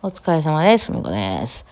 お疲れ様です。みこです。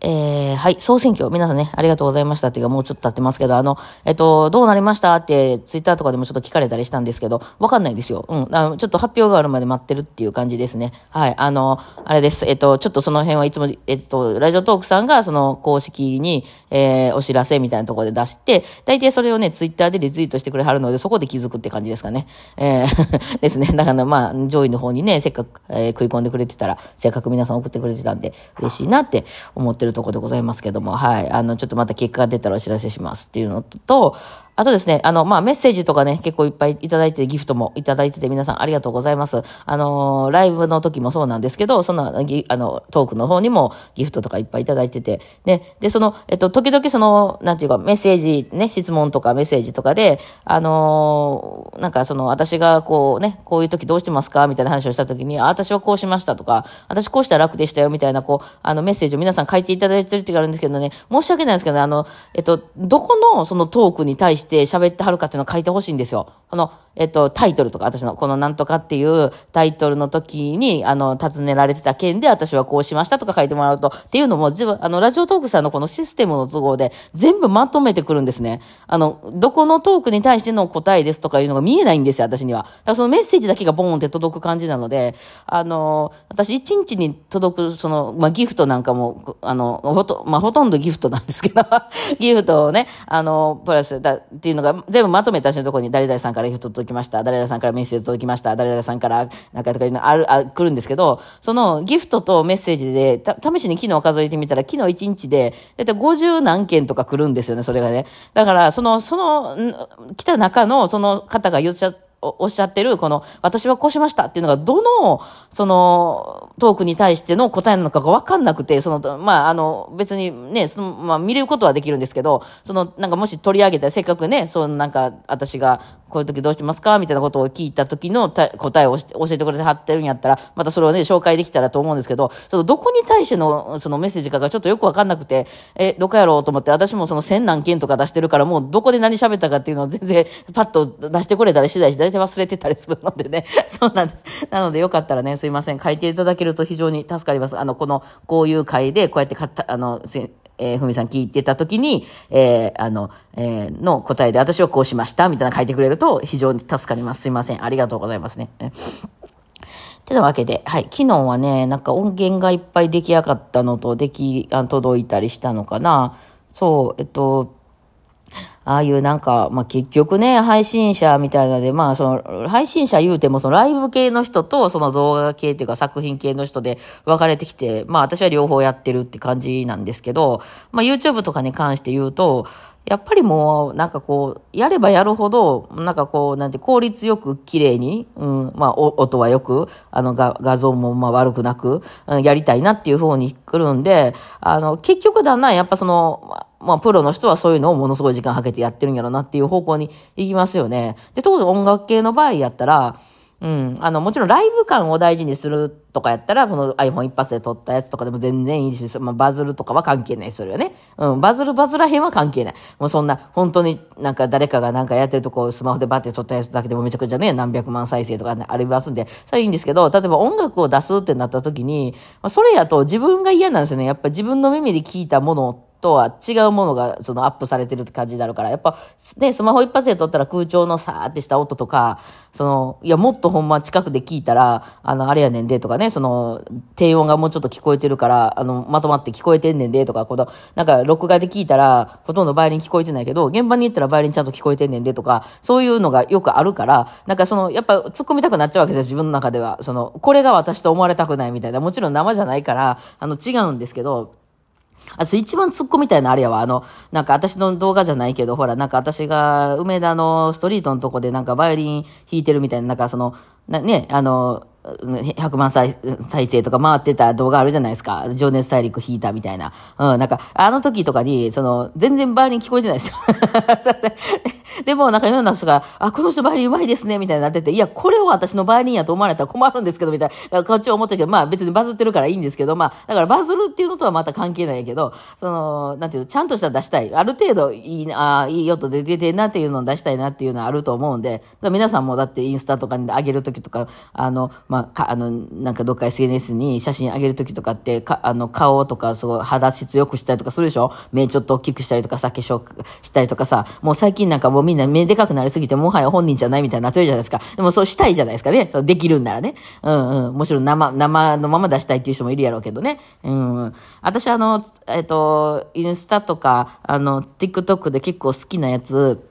えー、はい、総選挙、皆さんね、ありがとうございましたっていうか、もうちょっと経ってますけど、あの、えっと、どうなりましたって、ツイッターとかでもちょっと聞かれたりしたんですけど、わかんないですよ。うん、あちょっと発表があるまで待ってるっていう感じですね。はい、あの、あれです。えっと、ちょっとその辺はいつも、えっと、ラジオトークさんが、その、公式に、えー、お知らせみたいなところで出して、大体それをね、ツイッターでリツイートしてくれはるので、そこで気づくって感じですかね。えー、ですね。だから、まあ、上位の方にね、せっかく、えー、食い込んでくれてたら、せっかく皆さん送ってくれてたんで、嬉しいなって思ってるところでございますけど、けども、はい。あの、ちょっとまた結果が出たらお知らせしますっていうのと、あとですね、あの、まあ、メッセージとかね、結構いっぱいいただいて、ギフトもいただいてて、皆さんありがとうございます。あの、ライブの時もそうなんですけど、その、あの、トークの方にもギフトとかいっぱいいただいてて、ね、で、その、えっと、時々その、なんていうか、メッセージ、ね、質問とかメッセージとかで、あの、なんかその、私がこうね、こういう時どうしてますか？みたいな話をした時に、あ、私はこうしましたとか、私こうしたら楽でしたよ、みたいな、こう、あの、メッセージを皆さん書いていただいてるってがあるんですけどね、申し訳ないですけどね、あの、えっと、どこのそのトークに対して喋ってはるかっていうのを書いてほしいんですよ。あの、えっと、タイトルとか、私のこのなんとかっていうタイトルの時に、あの、尋ねられてた件で私はこうしましたとか書いてもらうと、っていうのも自分、あの、ラジオトークさんのこのシステムの都合で全部まとめてくるんですね。あの、どこのトークに対しての答えですとかいうのが見えないんですよ、私には。だからそのメッセージだけがボーンって届く感じなので、あの、私一日に届く、その、まあ、ギフトなんかも、あの、ほと、まあ、ほとんどギフトなんですけど、ギフトをね、あの、プラスだっていうのが全部まとめた私のところに誰々さんからギフト届きました。誰々さんからメッセージ届きました。誰々さんからなんかとかいうのある、あ、来るんですけど、そのギフトとメッセージで、た、試しに昨日数えてみたら、昨日1日で、だいたい50何件とか来るんですよね、それがね。だから、その、その、来た中の、その方が言っちゃって、おっしゃってる、この、私はこうしましたっていうのが、どの、その、トークに対しての答えなのかがわかんなくて、その、まあ、あの、別にね、その、まあ、見れることはできるんですけど、その、なんかもし取り上げたら、せっかくね、その、なんか、私が、こういう時どうしてますかみたいなことを聞いた時の答えを教えてくれてはってるんやったら、またそれをね、紹介できたらと思うんですけど、その、どこに対しての、そのメッセージかがちょっとよくわかんなくて、え、どこやろうと思って、私もその千何件とか出してるから、もうどこで何喋ったかっていうのを全然、パッと出してくれたり次第し、大体忘れてたりするのでね。そうなんです。なので、よかったらね、すいません。書いていただけると非常に助かります。あの、この、こういう会で、こうやって買った、あの、えー、ふみさん聞いてた時に、えー、あの、えー、の答えで私はこうしました、みたいな書いてくれると非常に助かります。すいません。ありがとうございますね。てなわけで、はい。昨日はね、なんか音源がいっぱい出来上がったのと、出来、あ届いたりしたのかな。そう、えっと、ああいうなんか、まあ、結局ね、配信者みたいなので、まあ、その、配信者言うても、そのライブ系の人と、その動画系っていうか作品系の人で分かれてきて、まあ、私は両方やってるって感じなんですけど、まあ、YouTube とかに関して言うと、やっぱりもう、なんかこう、やればやるほど、なんかこう、なんて、効率よく綺麗に、うん、まあ、音はよく、あの、画画像もまあ悪くなく、うん、やりたいなっていう方に来るんで、あの、結局だな、やっぱその、まあ、プロの人はそういうのをものすごい時間かけてやってるんやろうなっていう方向に行きますよね。で、特に音楽系の場合やったら、うん。あの、もちろんライブ感を大事にするとかやったら、その iPhone 一発で撮ったやつとかでも全然いいし、まあ、バズるとかは関係ない、それはね。うん。バズる、バズらへんは関係ない。もうそんな、本当になんか誰かがなんかやってるとこスマホでバッて撮ったやつだけでもめちゃくちゃね、何百万再生とか、ね、ありますんで、それいいんですけど、例えば音楽を出すってなった時に、まあ、それやと自分が嫌なんですよね。やっぱ自分の耳で聞いたものとは違うものがそのアップされてるって感じになるから、やっぱね、スマホ一発で撮ったら空調のさーってした音とか、その、いや、もっとほんま近くで聞いたら、あの、あれやねんでとかね、その、低音がもうちょっと聞こえてるから、あの、まとまって聞こえてんねんでとか、この、なんか、録画で聞いたら、ほとんどバイオリン聞こえてないけど、現場に行ったらバイオリンちゃんと聞こえてんねんでとか、そういうのがよくあるから、なんかその、やっぱ突っ込みたくなっちゃうわけですよ、自分の中では。その、これが私と思われたくないみたいな。もちろん生じゃないから、あの、違うんですけど、あ一番突っ込みたいなあれやわ。あの、なんか私の動画じゃないけど、ほら、なんか私が梅田のストリートのとこでなんかバイオリン弾いてるみたいな、なんかその、ね、あの、100万再生とか回ってた動画あるじゃないですか。情熱大陸弾いたみたいな。うん、なんか、あの時とかに、その、全然バイオリン聞こえてないですよ。でも、なんかいろんな人が、あ、この人バイオリン上手いですね、みたいになってて、いや、これを私のバイオリンやと思われたら困るんですけど、みたいな。こっち思ったけど、まあ別にバズってるからいいんですけど、まあ、だからバズるっていうのとはまた関係ないけど、その、なんていうの、ちゃんとした出したい。ある程度、いいな、あいい音で出てんなっていうのを出したいなっていうのはあると思うんで、皆さんもだってインスタとかに上げるときとか、あの、ままあ、か、あの、なんかどっか SNS に写真上げるときとかって、か、あの、顔とかすごい肌質良くしたりとかするでしょ？目ちょっと大きくしたりとかさ、化粧したりとかさ、もう最近なんかもうみんな目でかくなりすぎて、もはや本人じゃないみたいになってるじゃないですか。でもそうしたいじゃないですかね。そうできるんならね。うんうん。もちろん生、生のまま出したいっていう人もいるやろうけどね。うん、うん。私あの、えっ、と、インスタとか、あの、TikTok で結構好きなやつ、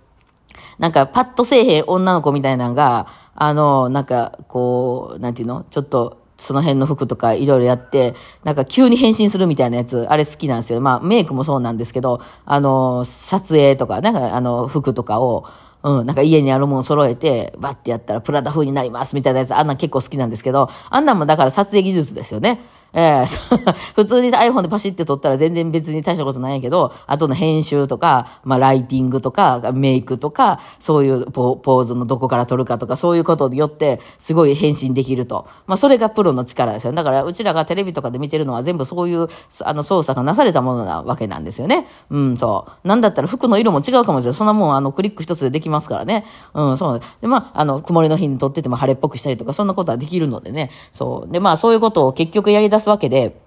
なんかパッとせえへん女の子みたいなのが、あの、なんか、こう、なんていうのちょっと、その辺の服とかいろいろやって、なんか急に変身するみたいなやつ、あれ好きなんですよ。まあメイクもそうなんですけど、あの、撮影とか、なんかあの、服とかを、うん、なんか家にあるもの揃えて、バッてやったらプラダ風になりますみたいなやつ、あんなん結構好きなんですけど、あんなんもだから撮影技術ですよね。えー、普通に iPhone でパシって撮ったら全然別に大したことないんやけど、後の編集とか、まあライティングとか、メイクとか、そういうポーズのどこから撮るかとか、そういうことによって、すごい変身できると。まあそれがプロの力ですよね。だからうちらがテレビとかで見てるのは全部そういう、あの操作がなされたものなわけなんですよね。うん、そう。なんだったら服の色も違うかもしれない。そんなもんあのクリック一つでできますからね。うん、そう。で、まあ、あの、曇りの日に撮ってても晴れっぽくしたりとか、そんなことはできるのでね。そう。で、まあそういうことを結局やり出出すわけで、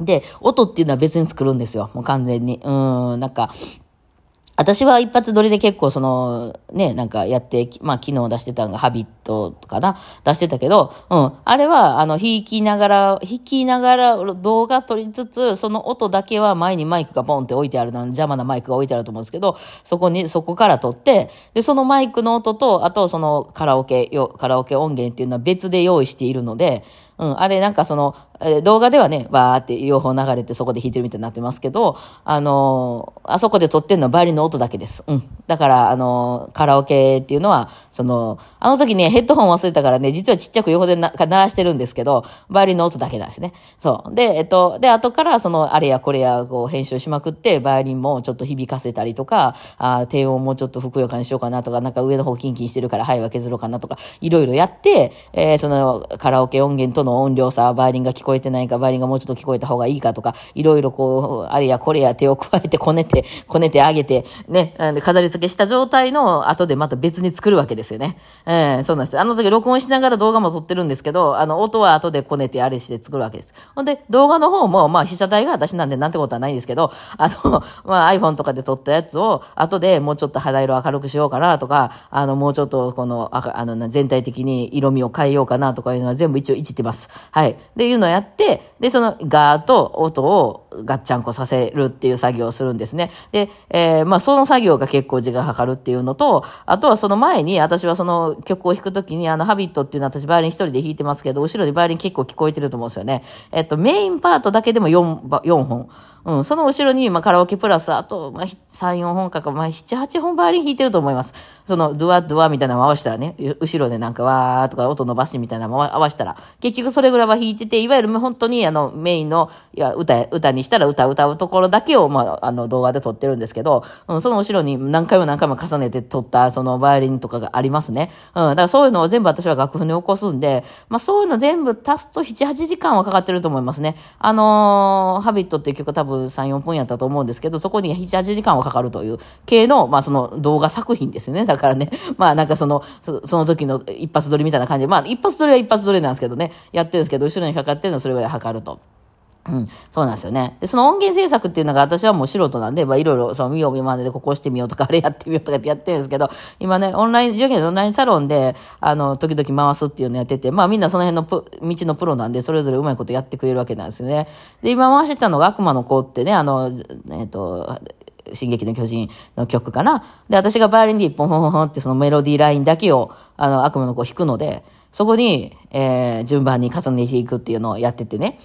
で、音っていうのは別に作るんですよ。もう完全に。うん、なんか、私は一発撮りで結構その、ね、なんかやって、まあ昨日出してたのがハビットかな？出してたけど、うん。あれは、あの、弾きながら、弾きながら動画撮りつつ、その音だけは前にマイクがポンって置いてあるの、邪魔なマイクが置いてあると思うんですけど、そこに、そこから撮って、で、そのマイクの音と、あとそのカラオケ、カラオケ音源っていうのは別で用意しているので、うん、あれなんかその、え、動画ではね、バーって両方流れてそこで弾いてるみたいになってますけど、あのー、あそこで撮ってるのはバイオリンの音だけです。うん。だから、あのー、カラオケっていうのは、その、あの時ね、ヘッドホン忘れたからね、実はちっちゃく横でな鳴らしてるんですけど、バイオリンの音だけなんですね。そう。で、えっと、で、後からその、あれやこれや、こう、編集しまくって、バイオリンもちょっと響かせたりとか、あ低音もちょっとふくよかにしようかなとか、なんか上の方キンキンしてるから、はいは削ろうかなとか、いろいろやって、えー、その、カラオケ音源との音量さ、バイリンが聞こえてないか、バイリンがもうちょっと聞こえた方がいいかとか、いろいろこう、あれやこれや手を加えてこねて、こねてあげて、ね、飾り付けした状態の後でまた別に作るわけですよね。えー、そうなんです。あの時録音しながら動画も撮ってるんですけど、あの、音は後でこねてあれして作るわけです。ほんで、動画の方も、まあ、被写体が私なんでなんてことはないんですけど、あの、まあ、iPhone とかで撮ったやつを、後でもうちょっと肌色明るくしようかなとか、あの、もうちょっとこの、あの、全体的に色味を変えようかなとかいうのは全部一応いじってます。はい。で、いうのをやって、で、そのガーと音をガッチャンコさせるっていう作業をするんですね。で、えー、まあ、その作業が結構時間かかるっていうのと、あとはその前に、私はその曲を弾くときに、あの、ハビットっていうのは私バイオリン一人で弾いてますけど、後ろでバイオリン結構聞こえてると思うんですよね。えっと、メインパートだけでも4、4本。うん、その後ろに、まあ、カラオケプラス、あと、まあ、3、4本かか、まあ、7、8本バイオリン弾いてると思います。その、ドゥア、ドゥアみたいなのを合わせたらね、後ろでなんか、わーとか音伸ばしみたいなのを合わせたら、結局それぐらいは弾いてて、いわゆる本当に、あの、メインの、いや、歌、歌にしたら歌歌うところだけを、まあ、あの、動画で撮ってるんですけど、うん、その後ろに何回も何回も重ねて撮った、その、バイオリンとかがありますね。うん、だからそういうのを全部私は楽譜に起こすんで、まあ、そういうの全部足すと7、8時間はかかってると思いますね。あのー、ハビットっていう曲多分3、4分やったと思うんですけど、そこに7、8時間はかかるという系の、まあその動画作品ですよね。だからね、まあなんかその、その時の一発撮りみたいな感じで、まあ一発撮りは一発撮りなんですけどね、やってるんですけど、後ろにかかってるのそれぐらい測ると。うん、そうなんですよね。で、その音源制作っていうのが私はもう素人なんで、まあいろいろ、その見よう見まねでここしてみようとか、あれやってみようとかってやってるんですけど、今ね、オンライン、授業のオンラインサロンで、あの、時々回すっていうのやってて、まあみんなその辺の道のプロなんで、それぞれうまいことやってくれるわけなんですよね。で、今回してたのが悪魔の子ってね、あの、えっ、ー、と、進撃の巨人の曲かな。で、私がバイオリンで一本ほんほんほんってそのメロディーラインだけを、あの、悪魔の子弾くので、そこに、えー、順番に重ねていくっていうのをやっててね。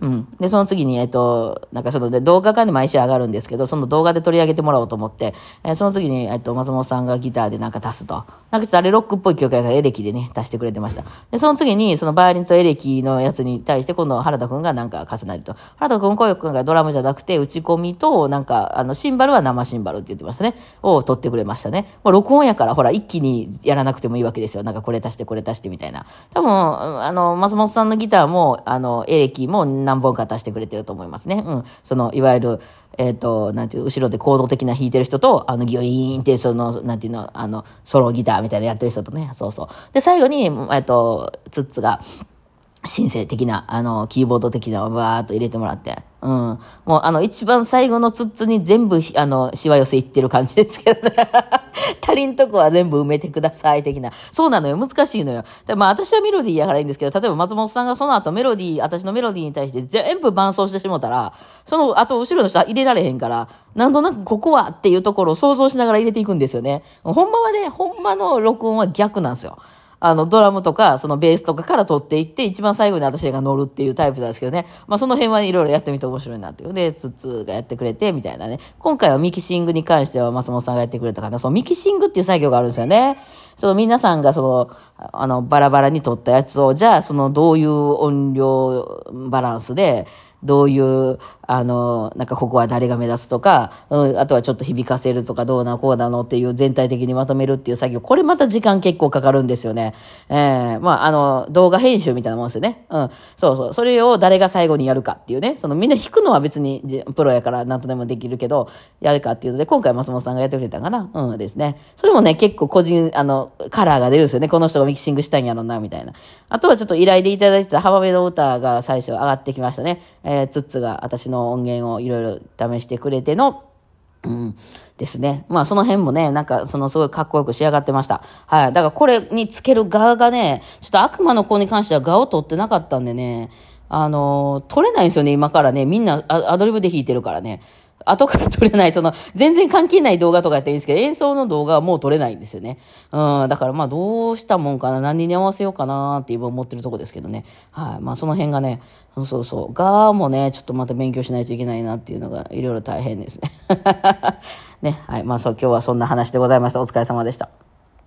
うん。で、その次に、えっと、なんかそので動画館で毎週上がるんですけど、その動画で取り上げてもらおうと思って、えー、その次に、えっと、松本さんがギターでなんか足すと。なんかちょっとあれロックっぽい曲やからエレキでね、足してくれてました。で、その次に、そのバイオリンとエレキのやつに対して、今度原田くんがなんか重なると。原田くん、小くんがドラムじゃなくて、打ち込みと、なんか、あの、シンバルは生シンバルって言ってましたね。を取ってくれましたね。もう録音やから、ほら、一気にやらなくてもいいわけですよ。なんかこれ足してこれ足してみたいな。多分、あの、松本さんのギターも、あの、エレキも何本か足してくれてると思いますね。うん。その、いわゆる、えっ、と、なんていう、後ろで行動的な弾いてる人と、あの、ギョイーンっていう、その、なんていうの、あの、ソロギターみたいなやってる人とね、そうそう。で、最後に、えっ、と、ツッツが、神聖的な、あの、キーボード的なのをバーっと入れてもらって。うん。もう、あの、一番最後のツッツに全部、あの、しわ寄せいってる感じですけどね。足りんとこは全部埋めてください、的な。そうなのよ。難しいのよ。でまあ、私はメロディーやからいいんですけど、例えば松本さんがその後メロディー、私のメロディーに対して全部伴奏してしもたら、その後後ろの人は入れられへんから、なんとなくここはっていうところを想像しながら入れていくんですよね。ほんまはね、ほんまの録音は逆なんですよ。あの、ドラムとか、そのベースとかから取っていって、一番最後に私が乗るっていうタイプなんですけどね。まあ、その辺はいろいろやってみて面白いなっていう。で、ツッツーがやってくれて、みたいなね。今回はミキシングに関しては松本さんがやってくれたかな。そのミキシングっていう作業があるんですよね。その皆さんがその、あの、バラバラに取ったやつを、じゃあ、その、どういう音量バランスで、どういう、あの、なんかここは誰が目立つとか、うん、あとはちょっと響かせるとかどうなこうなのっていう全体的にまとめるっていう作業。これまた時間結構かかるんですよね。ええー、まあ、あの、動画編集みたいなもんですよね。うん。そうそう。それを誰が最後にやるかっていうね。そのみんな弾くのは別にプロやから何とでもできるけど、やるかっていうので、今回松本さんがやってくれたかな。うんですね。それもね、結構個人、あの、カラーが出るんですよね。この人がミキシングしたんやろうな、みたいな。あとはちょっと依頼でいただいてた浜辺の歌が最初上がってきましたね。えー、ツッツが私の音源をいろいろ試してくれての、うん。ですね。まあその辺もね、なんかそのすごいかっこよく仕上がってました。はい。だからこれにつける側がね、ちょっと悪魔の子に関しては側を取ってなかったんでね、あのー、取れないんですよね、今からね。みんなアドリブで弾いてるからね。後から撮れない、その、全然関係ない動画とかやったらいいんですけど、演奏の動画はもう撮れないんですよね。うん、だからまあどうしたもんかな、何に合わせようかなーって今思ってるとこですけどね。はい。まあその辺がね、そうそう、がもね、ちょっとまた勉強しないといけないなっていうのが、いろいろ大変ですね。ね、はい。まあそう、今日はそんな話でございました。お疲れ様でした。